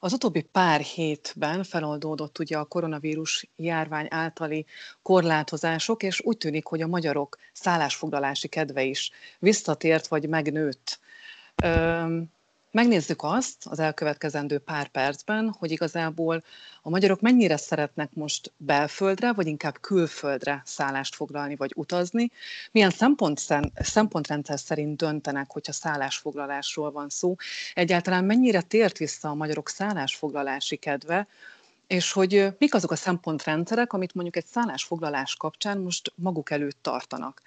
Az utóbbi pár hétben feloldódott ugye a koronavírus járvány általi korlátozások, és úgy tűnik, hogy a magyarok szállásfoglalási kedve is visszatért vagy megnőtt. Megnézzük azt az elkövetkezendő pár percben, hogy igazából a magyarok mennyire szeretnek most belföldre, vagy inkább külföldre szállást foglalni, vagy utazni, milyen szempont, szempontrendszer szerint döntenek, hogyha szállásfoglalásról van szó, egyáltalán mennyire tért vissza a magyarok szállásfoglalási kedve, és hogy mik azok a szempontrendszerek, amit mondjuk egy szállásfoglalás kapcsán most maguk előtt tartanak.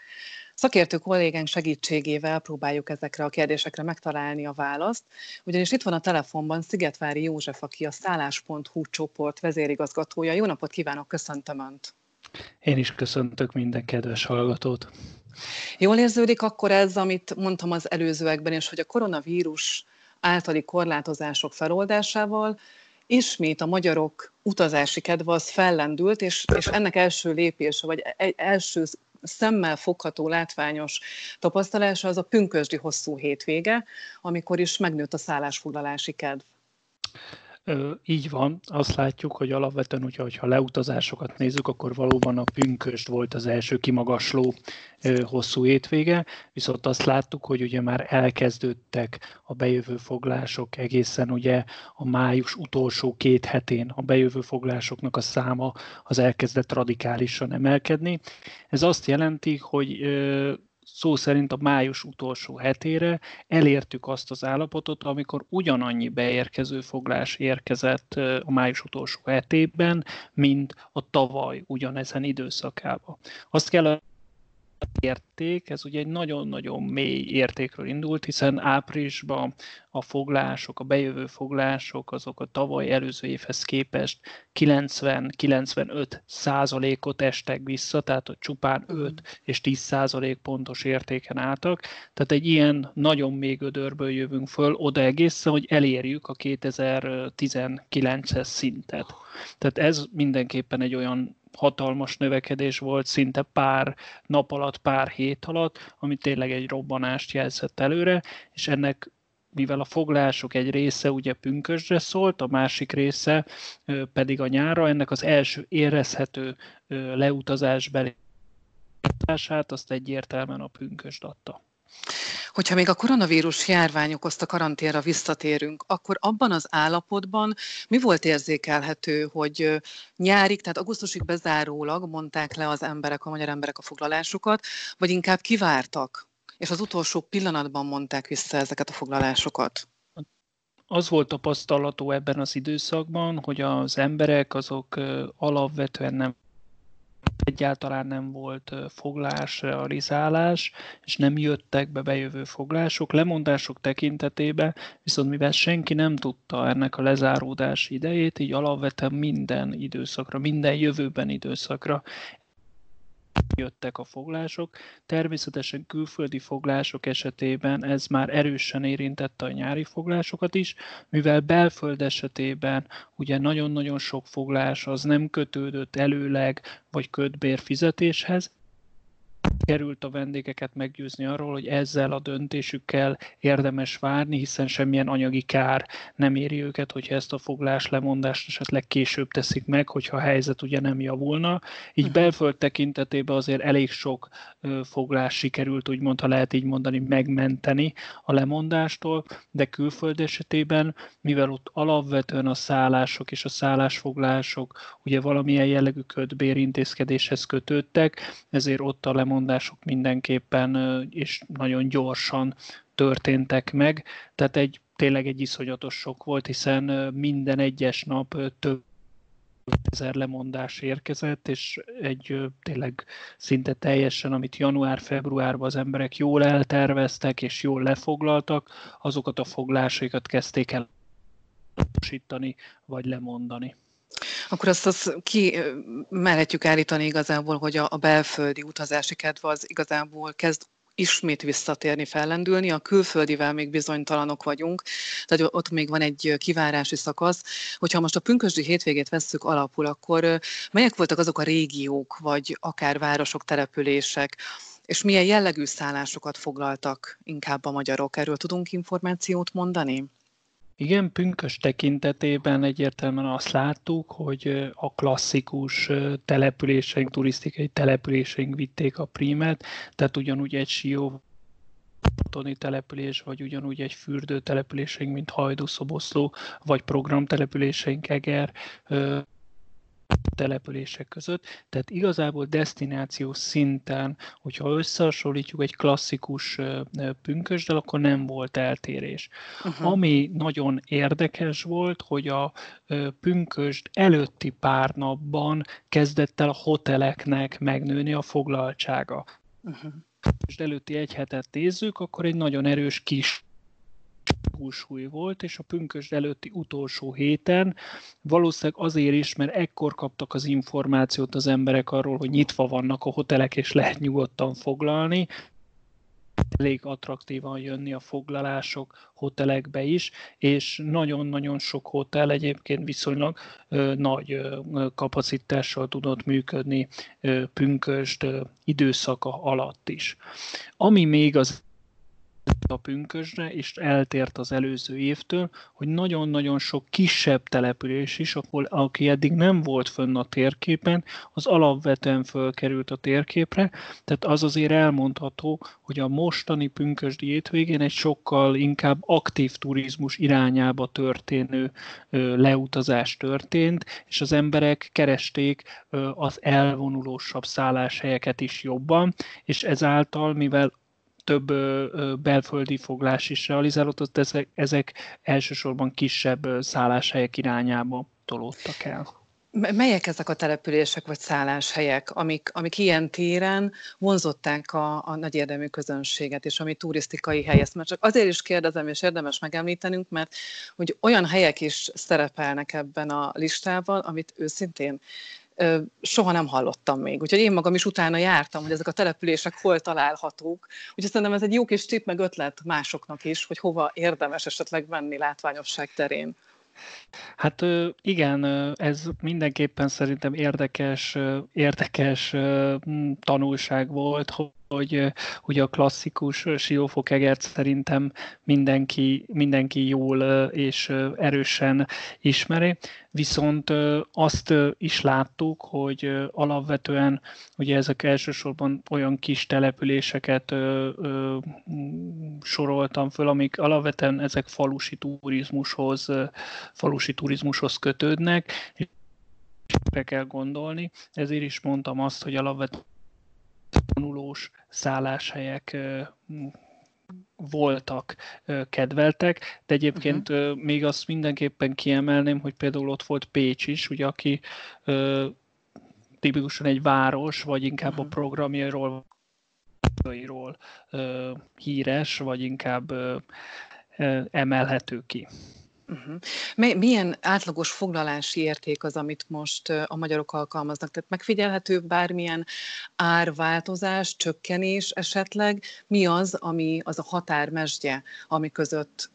Szakértő kollégánk segítségével próbáljuk ezekre a kérdésekre megtalálni a választ, ugyanis itt van a telefonban Szigetvári József, aki a szállás.hu csoport vezérigazgatója. Jó napot kívánok, köszöntöm Önt! Én is köszöntök minden kedves hallgatót! Jól érződik akkor ez, amit mondtam az előzőekben is, hogy a koronavírus általi korlátozások feloldásával ismét a magyarok utazási kedve az fellendült, és, és ennek első lépése, vagy e, első szemmel fogható, látványos tapasztalása az a pünkösdi hosszú hétvége, amikor is megnőtt a szállásfoglalási kedv. Így van, azt látjuk, hogy alapvetően, hogyha, leutazásokat nézzük, akkor valóban a pünköst volt az első kimagasló hosszú étvége, viszont azt láttuk, hogy ugye már elkezdődtek a bejövő foglások egészen ugye a május utolsó két hetén. A bejövő foglásoknak a száma az elkezdett radikálisan emelkedni. Ez azt jelenti, hogy szó szerint a május utolsó hetére elértük azt az állapotot, amikor ugyanannyi beérkező foglás érkezett a május utolsó hetében, mint a tavaly ugyanezen időszakában. Azt kell érték, ez ugye egy nagyon-nagyon mély értékről indult, hiszen áprilisban a foglások, a bejövő foglások, azok a tavaly előző évhez képest 90-95 százalékot estek vissza, tehát a csupán 5 és 10 százalék pontos értéken álltak. Tehát egy ilyen nagyon még gödörből jövünk föl oda egészen, hogy elérjük a 2019-es szintet. Tehát ez mindenképpen egy olyan hatalmas növekedés volt szinte pár nap alatt, pár hét alatt, ami tényleg egy robbanást jelzett előre, és ennek mivel a foglások egy része ugye pünkösdre szólt, a másik része pedig a nyára, ennek az első érezhető leutazásbeli azt egyértelműen a pünkösd adta. Hogyha még a koronavírus járvány okozta karanténra visszatérünk, akkor abban az állapotban mi volt érzékelhető, hogy nyárig, tehát augusztusig bezárólag mondták le az emberek, a magyar emberek a foglalásukat, vagy inkább kivártak, és az utolsó pillanatban mondták vissza ezeket a foglalásokat? az volt tapasztalató ebben az időszakban, hogy az emberek azok alapvetően nem egyáltalán nem volt foglás, realizálás, és nem jöttek be bejövő foglások, lemondások tekintetében, viszont mivel senki nem tudta ennek a lezáródás idejét, így alapvetően minden időszakra, minden jövőben időszakra jöttek a foglások. Természetesen külföldi foglások esetében ez már erősen érintette a nyári foglásokat is, mivel belföld esetében ugye nagyon-nagyon sok foglás az nem kötődött előleg vagy kötbér fizetéshez, került a vendégeket meggyőzni arról, hogy ezzel a döntésükkel érdemes várni, hiszen semmilyen anyagi kár nem éri őket, hogyha ezt a foglás lemondást esetleg később teszik meg, hogyha a helyzet ugye nem javulna. Így uh-huh. belföld tekintetében azért elég sok foglás sikerült, úgymond, ha lehet így mondani, megmenteni a lemondástól, de külföld esetében, mivel ott alapvetően a szállások és a szállásfoglások ugye valamilyen jellegű kötbérintézkedéshez kötődtek, ezért ott a lemondás lemondások mindenképpen és nagyon gyorsan történtek meg, tehát egy tényleg egy iszonyatos sok volt, hiszen minden egyes nap több ezer lemondás érkezett, és egy tényleg szinte teljesen, amit január-februárban az emberek jól elterveztek és jól lefoglaltak, azokat a foglásaikat kezdték el vagy lemondani. Akkor azt, azt ki merhetjük állítani igazából, hogy a, a belföldi utazási kedve az igazából kezd ismét visszatérni, fellendülni. A külföldivel még bizonytalanok vagyunk, tehát ott még van egy kivárási szakasz. Hogyha most a pünkösdi hétvégét vesszük alapul, akkor melyek voltak azok a régiók, vagy akár városok, települések, és milyen jellegű szállásokat foglaltak inkább a magyarok? Erről tudunk információt mondani? Igen, pünkös tekintetében egyértelműen azt láttuk, hogy a klasszikus településeink, turisztikai településeink vitték a prímet, tehát ugyanúgy egy Sió toni település, vagy ugyanúgy egy fürdő településeink, mint Hajdú, Szoboszló, vagy programtelepüléseink Eger, települések között, tehát igazából destináció szinten, hogyha összehasonlítjuk egy klasszikus pünkösdel, akkor nem volt eltérés. Uh-huh. Ami nagyon érdekes volt, hogy a pünkösd előtti pár napban kezdett el a hoteleknek megnőni a foglaltsága. Uh-huh. És előtti egy hetet nézzük, akkor egy nagyon erős kis túlsúly volt, és a pünkösd előtti utolsó héten valószínűleg azért is, mert ekkor kaptak az információt az emberek arról, hogy nyitva vannak a hotelek, és lehet nyugodtan foglalni, elég attraktívan jönni a foglalások hotelekbe is, és nagyon-nagyon sok hotel egyébként viszonylag ö, nagy ö, kapacitással tudott működni ö, pünkösd ö, időszaka alatt is. Ami még az a pünkösre, és eltért az előző évtől, hogy nagyon-nagyon sok kisebb település is, ahol, aki eddig nem volt fönn a térképen, az alapvetően fölkerült a térképre, tehát az azért elmondható, hogy a mostani pünkösdi hétvégén egy sokkal inkább aktív turizmus irányába történő leutazás történt, és az emberek keresték az elvonulósabb szálláshelyeket is jobban, és ezáltal, mivel több belföldi foglás is realizálódott, ezek, ezek elsősorban kisebb szálláshelyek irányába tolódtak el. Melyek ezek a települések vagy szálláshelyek, amik, amik ilyen téren vonzották a, a nagy érdemű közönséget, és ami turisztikai hely? Ezt már csak azért is kérdezem, és érdemes megemlítenünk, mert hogy olyan helyek is szerepelnek ebben a listával, amit őszintén soha nem hallottam még. Úgyhogy én magam is utána jártam, hogy ezek a települések hol találhatók. Úgyhogy szerintem ez egy jó kis tip, meg ötlet másoknak is, hogy hova érdemes esetleg menni látványosság terén. Hát igen, ez mindenképpen szerintem érdekes, érdekes tanulság volt, hogy ugye a klasszikus siófokegert szerintem mindenki, mindenki jól és erősen ismeri, viszont azt is láttuk, hogy alapvetően ugye ezek elsősorban olyan kis településeket soroltam föl, amik alapvetően ezek falusi turizmushoz, falusi turizmushoz kötődnek, és be kell gondolni. Ezért is mondtam azt, hogy alapvetően tanulós szálláshelyek voltak kedveltek, de egyébként uh-huh. még azt mindenképpen kiemelném, hogy például ott volt Pécs is, ugye, aki tipikusan egy város, vagy inkább uh-huh. a programjairól ról híres, vagy inkább emelhető ki. Uh-huh. Milyen átlagos foglalási érték az, amit most a magyarok alkalmaznak? Tehát megfigyelhető bármilyen árváltozás, csökkenés esetleg? Mi az, ami az a határmesdje, ami között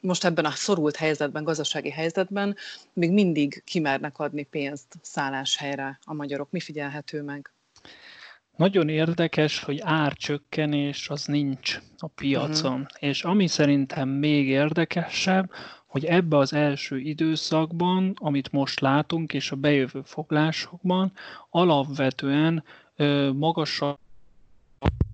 most ebben a szorult helyzetben, gazdasági helyzetben még mindig kimernek adni pénzt szálláshelyre a magyarok? Mi figyelhető meg? Nagyon érdekes, hogy árcsökkenés az nincs a piacon. Uh-huh. És ami szerintem még érdekesebb, hogy ebbe az első időszakban, amit most látunk, és a bejövő foglásokban alapvetően magasabb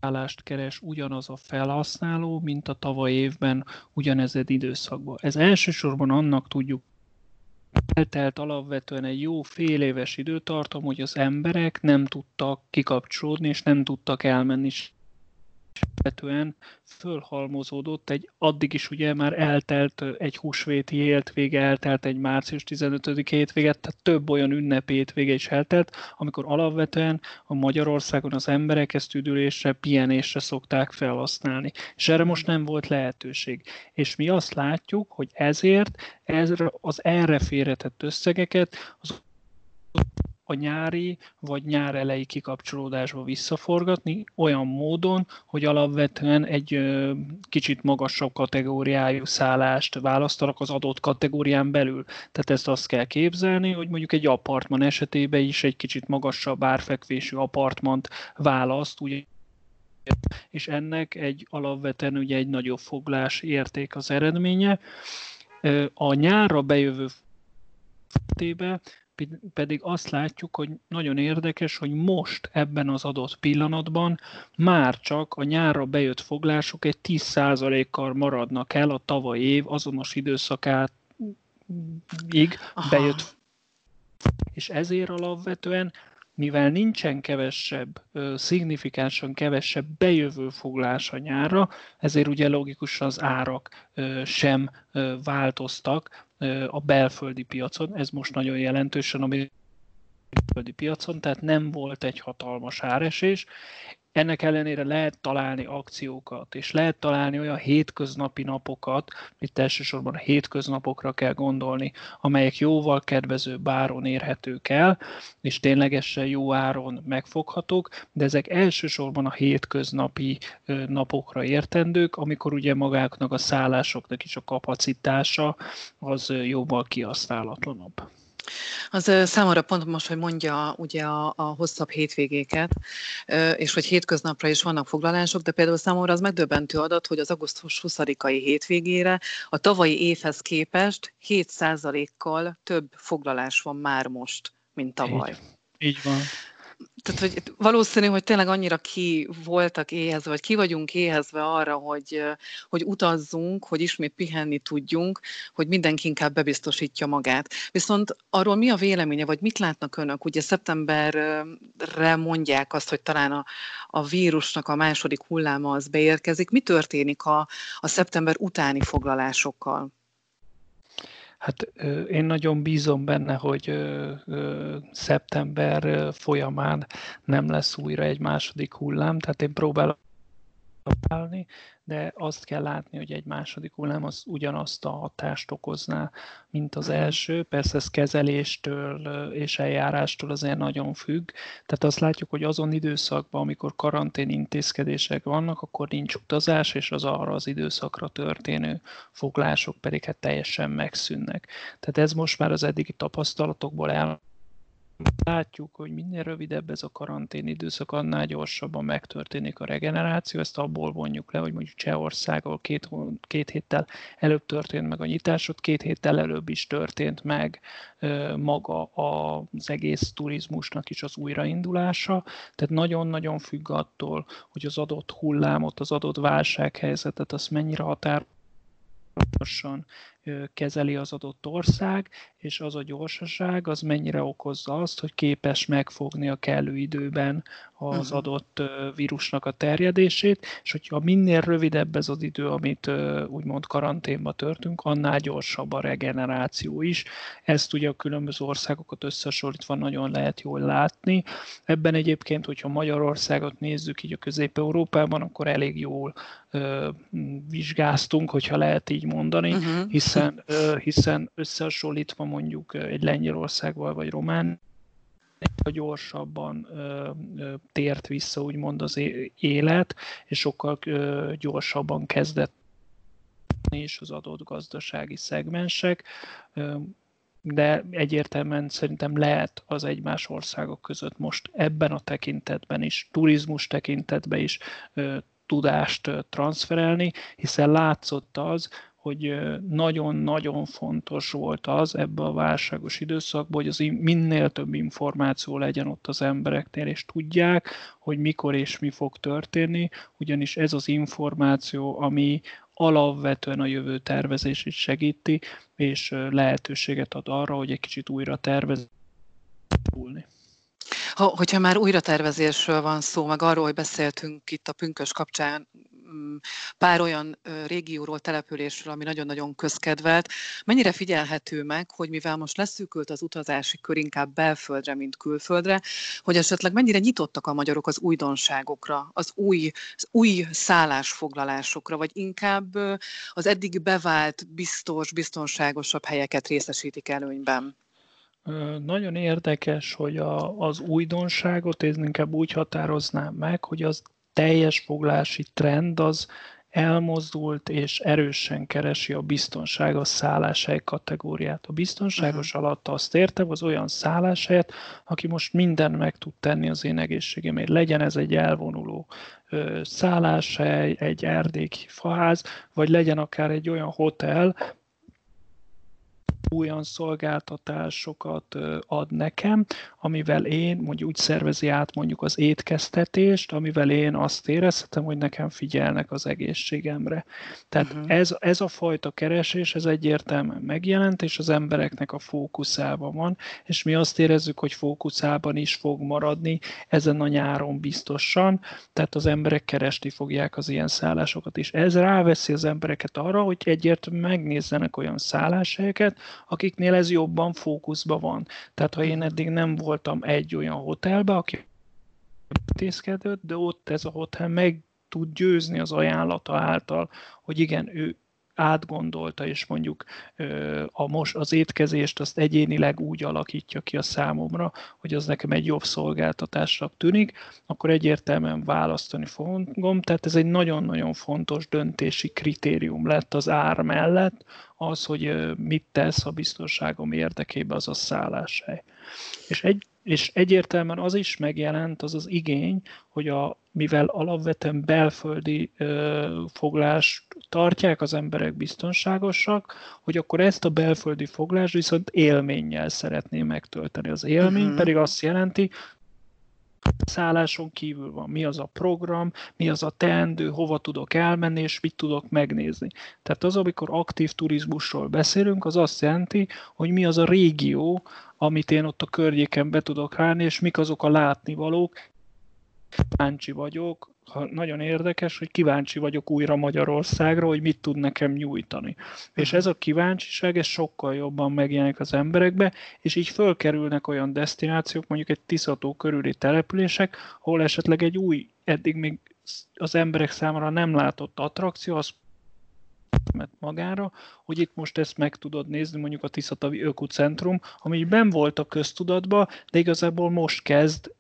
állást keres ugyanaz a felhasználó, mint a tavaly évben ugyanezed időszakban. Ez elsősorban annak tudjuk eltelt alapvetően egy jó fél éves időtartam, hogy az emberek nem tudtak kikapcsolódni, és nem tudtak elmenni alapvetően fölhalmozódott egy, addig is ugye már eltelt egy húsvéti hétvége, eltelt egy március 15 hétvége, tehát több olyan ünnepi hétvége is eltelt, amikor alapvetően a Magyarországon az emberek ezt üdülésre, pihenésre szokták felhasználni. És erre most nem volt lehetőség. És mi azt látjuk, hogy ezért ez, az erre félretett összegeket az a nyári vagy nyár elejé kikapcsolódásba visszaforgatni, olyan módon, hogy alapvetően egy kicsit magasabb kategóriájú szállást választanak az adott kategórián belül. Tehát ezt azt kell képzelni, hogy mondjuk egy apartman esetében is egy kicsit magasabb árfekvésű apartmant választ, ugye és ennek egy alapvetően ugye egy nagyobb foglás érték az eredménye A nyárra bejövő pedig azt látjuk, hogy nagyon érdekes, hogy most ebben az adott pillanatban már csak a nyárra bejött foglások egy 10%-kal maradnak el a tavaly év azonos időszakáig bejött. És ezért alapvetően mivel nincsen kevesebb, szignifikánsan kevesebb bejövő foglás a nyárra, ezért ugye logikusan az árak sem változtak a belföldi piacon, ez most nagyon jelentősen a belföldi piacon, tehát nem volt egy hatalmas áresés, ennek ellenére lehet találni akciókat, és lehet találni olyan hétköznapi napokat, itt elsősorban a hétköznapokra kell gondolni, amelyek jóval kedvező áron érhetők el, és ténylegesen jó áron megfoghatók, de ezek elsősorban a hétköznapi napokra értendők, amikor ugye magáknak a szállásoknak is a kapacitása az jóval kihasználatlanabb. Az számomra pont most, hogy mondja ugye a, a hosszabb hétvégéket, és hogy hétköznapra is vannak foglalások, de például számomra az megdöbbentő adat, hogy az augusztus 20-ai hétvégére a tavalyi évhez képest 7%-kal több foglalás van már most, mint tavaly. Így, így van tehát, hogy valószínű, hogy tényleg annyira ki voltak éhezve, vagy ki vagyunk éhezve arra, hogy, hogy utazzunk, hogy ismét pihenni tudjunk, hogy mindenki inkább bebiztosítja magát. Viszont arról mi a véleménye, vagy mit látnak önök? Ugye szeptemberre mondják azt, hogy talán a, a vírusnak a második hulláma az beérkezik. Mi történik a, a szeptember utáni foglalásokkal? Hát én nagyon bízom benne, hogy szeptember folyamán nem lesz újra egy második hullám, tehát én próbálom állni, de azt kell látni, hogy egy második hullám az ugyanazt a hatást okozná, mint az első. Persze ez kezeléstől és eljárástól azért nagyon függ. Tehát azt látjuk, hogy azon időszakban, amikor karantén intézkedések vannak, akkor nincs utazás, és az arra az időszakra történő foglások pedig hát teljesen megszűnnek. Tehát ez most már az eddigi tapasztalatokból el látjuk, hogy minél rövidebb ez a karantén időszak, annál gyorsabban megtörténik a regeneráció. Ezt abból vonjuk le, hogy mondjuk Csehországgal két, két héttel előbb történt meg a nyitás, ott két héttel előbb is történt meg maga az egész turizmusnak is az újraindulása. Tehát nagyon-nagyon függ attól, hogy az adott hullámot, az adott válsághelyzetet, azt mennyire határ gyorsan kezeli az adott ország, és az a gyorsaság az mennyire okozza azt, hogy képes megfogni a kellő időben az uh-huh. adott vírusnak a terjedését, és hogyha minél rövidebb ez az idő, amit úgymond karanténba törtünk, annál gyorsabb a regeneráció is. Ezt ugye a különböző országokat összesorítva nagyon lehet jól látni. Ebben egyébként, hogyha Magyarországot nézzük így a Közép-Európában, akkor elég jól vizsgáztunk, hogyha lehet így mondani, uh-huh. hiszen, hiszen összehasonlítva mondjuk egy Lengyelországval vagy Román, gyorsabban ö, ö, tért vissza úgymond az élet, és sokkal ö, gyorsabban kezdett és az adott gazdasági szegmensek, ö, de egyértelműen szerintem lehet az egymás országok között most ebben a tekintetben is, turizmus tekintetben is ö, tudást transferelni, hiszen látszott az, hogy nagyon-nagyon fontos volt az ebbe a válságos időszakban, hogy az minél több információ legyen ott az embereknél, és tudják, hogy mikor és mi fog történni, ugyanis ez az információ, ami alapvetően a jövő tervezését segíti, és lehetőséget ad arra, hogy egy kicsit újra tervezni. Ha, hogyha már újratervezésről van szó, meg arról, hogy beszéltünk itt a pünkös kapcsán pár olyan régióról, településről, ami nagyon-nagyon közkedvelt, mennyire figyelhető meg, hogy mivel most leszűkült az utazási kör inkább belföldre, mint külföldre, hogy esetleg mennyire nyitottak a magyarok az újdonságokra, az új, az új szállásfoglalásokra, vagy inkább az eddig bevált, biztos, biztonságosabb helyeket részesítik előnyben? Nagyon érdekes, hogy a, az újdonságot én inkább úgy határoznám meg, hogy az teljes foglási trend az elmozdult és erősen keresi a biztonságos szálláshely kategóriát. A biztonságos uh-huh. alatt azt értem, az olyan szálláshelyet, aki most minden meg tud tenni az én egészségemért. Legyen ez egy elvonuló ö, szálláshely, egy erdéki faház, vagy legyen akár egy olyan hotel, olyan szolgáltatásokat ad nekem, amivel én mondjuk úgy szervezi át mondjuk az étkeztetést, amivel én azt érezhetem, hogy nekem figyelnek az egészségemre. Tehát uh-huh. ez, ez a fajta keresés, ez egyértelműen megjelent, és az embereknek a fókuszában van, és mi azt érezzük, hogy fókuszában is fog maradni ezen a nyáron biztosan, tehát az emberek keresni fogják az ilyen szállásokat is. Ez ráveszi az embereket arra, hogy egyértelműen megnézzenek olyan szálláshelyeket, akiknél ez jobban fókuszban van. Tehát ha én eddig nem voltam egy olyan hotelbe, aki intézkedett, de ott ez a hotel meg tud győzni az ajánlata által, hogy igen, ő átgondolta, és mondjuk a most az étkezést azt egyénileg úgy alakítja ki a számomra, hogy az nekem egy jobb szolgáltatásnak tűnik, akkor egyértelműen választani fogom. Tehát ez egy nagyon-nagyon fontos döntési kritérium lett az ár mellett, az, hogy mit tesz a biztonságom érdekében az a szálláshely. És egy és egyértelműen az is megjelent, az az igény, hogy a, mivel alapvetően belföldi ö, foglást tartják az emberek biztonságosak, hogy akkor ezt a belföldi foglást viszont élménnyel szeretné megtölteni. Az élmény uh-huh. pedig azt jelenti, szálláson kívül van, mi az a program, mi az a teendő, hova tudok elmenni, és mit tudok megnézni. Tehát az, amikor aktív turizmusról beszélünk, az azt jelenti, hogy mi az a régió, amit én ott a környéken be tudok állni, és mik azok a látnivalók. Kíváncsi vagyok, ha nagyon érdekes, hogy kíváncsi vagyok újra Magyarországra, hogy mit tud nekem nyújtani. És ez a kíváncsiság, ez sokkal jobban megjelenik az emberekbe, és így fölkerülnek olyan destinációk, mondjuk egy Tiszató körüli települések, ahol esetleg egy új, eddig még az emberek számára nem látott attrakció, az magára, hogy itt most ezt meg tudod nézni, mondjuk a Tiszatavi Ökocentrum, ami ben volt a köztudatba, de igazából most kezd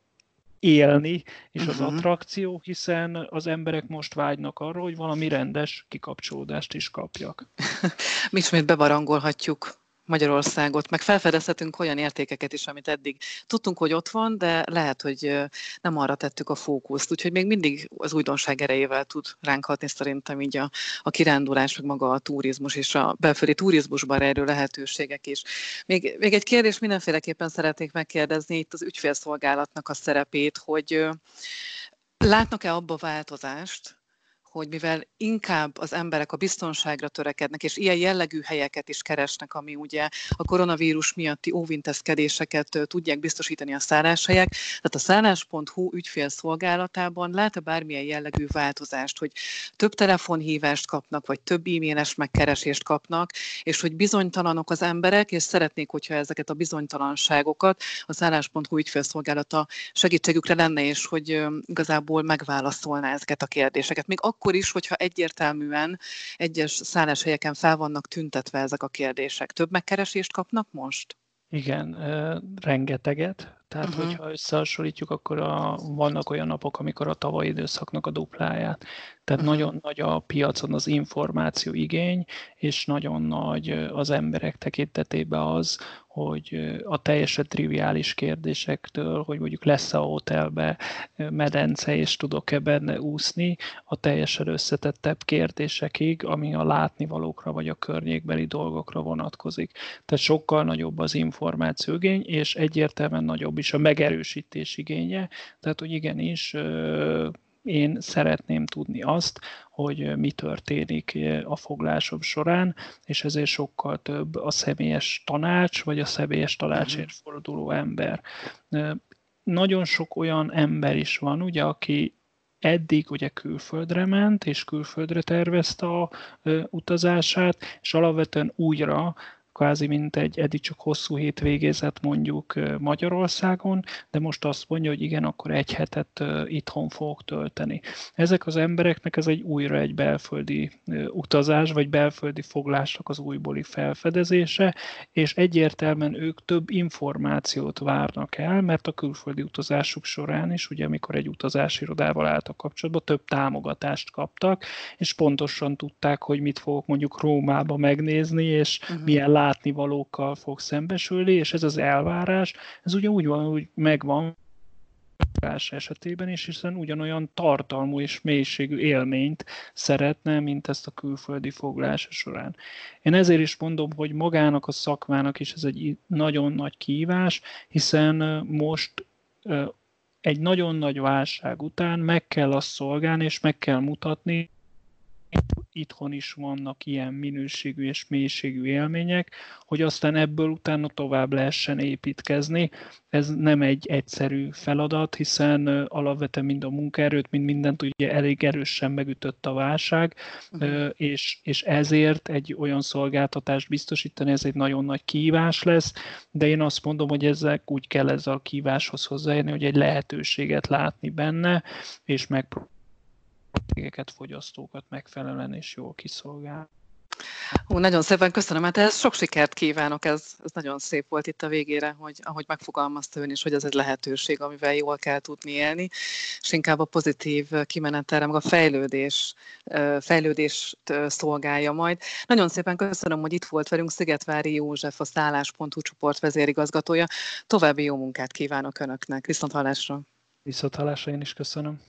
élni, és uh-huh. az mhm. attrakció, hiszen az emberek most vágynak arra, hogy valami rendes kikapcsolódást is kapjak. Mi ismét bebarangolhatjuk Magyarországot, meg felfedezhetünk olyan értékeket is, amit eddig tudtunk, hogy ott van, de lehet, hogy nem arra tettük a fókuszt. Úgyhogy még mindig az újdonság erejével tud ránk hatni szerintem így a, a kirándulás, meg maga a turizmus és a belföldi turizmusban rejlő lehetőségek is. Még, még egy kérdés mindenféleképpen szeretnék megkérdezni itt az ügyfélszolgálatnak a szerepét, hogy látnak-e abba változást, hogy mivel inkább az emberek a biztonságra törekednek, és ilyen jellegű helyeket is keresnek, ami ugye a koronavírus miatti óvintézkedéseket tudják biztosítani a szálláshelyek, tehát a szállás.hu ügyfélszolgálatában lát-e bármilyen jellegű változást, hogy több telefonhívást kapnak, vagy több e-mailes megkeresést kapnak, és hogy bizonytalanok az emberek, és szeretnék, hogyha ezeket a bizonytalanságokat a szállás.hu ügyfélszolgálata segítségükre lenne, és hogy igazából megválaszolná ezeket a kérdéseket. Még akkor akkor is, hogyha egyértelműen egyes szálláshelyeken fel vannak tüntetve ezek a kérdések. Több megkeresést kapnak most? Igen, rengeteget. Tehát, uh-huh. hogyha összehasonlítjuk, akkor a, vannak olyan napok, amikor a tavalyi időszaknak a dupláját. Tehát uh-huh. nagyon nagy a piacon az információ igény, és nagyon nagy az emberek tekintetében az, hogy a teljesen triviális kérdésektől, hogy mondjuk lesz-e a hotelbe medence, és tudok-e benne úszni, a teljesen összetettebb kérdésekig, ami a látnivalókra vagy a környékbeli dolgokra vonatkozik. Tehát sokkal nagyobb az információigény, és egyértelműen nagyobb is a megerősítés igénye. Tehát, hogy igenis én szeretném tudni azt, hogy mi történik a foglásom során, és ezért sokkal több a személyes tanács, vagy a személyes tanácsért mhm. forduló ember. Nagyon sok olyan ember is van, ugye, aki eddig ugye külföldre ment, és külföldre tervezte a utazását, és alapvetően újra kvázi mint egy eddig csak hosszú végézett mondjuk Magyarországon, de most azt mondja, hogy igen, akkor egy hetet itthon fogok tölteni. Ezek az embereknek ez egy újra egy belföldi utazás, vagy belföldi foglásnak az újbóli felfedezése, és egyértelműen ők több információt várnak el, mert a külföldi utazásuk során is, ugye amikor egy utazási irodával álltak kapcsolatban, több támogatást kaptak, és pontosan tudták, hogy mit fogok mondjuk Rómába megnézni, és uh-huh. milyen látnivalókkal fog szembesülni, és ez az elvárás, ez ugye úgy van, hogy megvan, esetében is, hiszen ugyanolyan tartalmú és mélységű élményt szeretne, mint ezt a külföldi foglás során. Én ezért is mondom, hogy magának a szakmának is ez egy nagyon nagy kívás, hiszen most egy nagyon nagy válság után meg kell azt szolgálni, és meg kell mutatni, itthon is vannak ilyen minőségű és mélységű élmények, hogy aztán ebből utána tovább lehessen építkezni. Ez nem egy egyszerű feladat, hiszen alapvetően mind a munkaerőt, mind mindent ugye elég erősen megütött a válság, uh-huh. és, és ezért egy olyan szolgáltatást biztosítani, ez egy nagyon nagy kívás lesz, de én azt mondom, hogy ezek úgy kell ezzel a kíváshoz hozzáérni, hogy egy lehetőséget látni benne, és megpróbálni cégeket, fogyasztókat megfelelően és jól kiszolgál. Ó, nagyon szépen köszönöm, hát ehhez sok sikert kívánok, ez, ez nagyon szép volt itt a végére, hogy ahogy megfogalmazta ön is, hogy ez egy lehetőség, amivel jól kell tudni élni, és inkább a pozitív kimenetelre, meg a fejlődés, fejlődést szolgálja majd. Nagyon szépen köszönöm, hogy itt volt velünk Szigetvári József, a szállás.hu csoport vezérigazgatója. További jó munkát kívánok Önöknek. Viszont hallásra! Viszont hallásra én is köszönöm.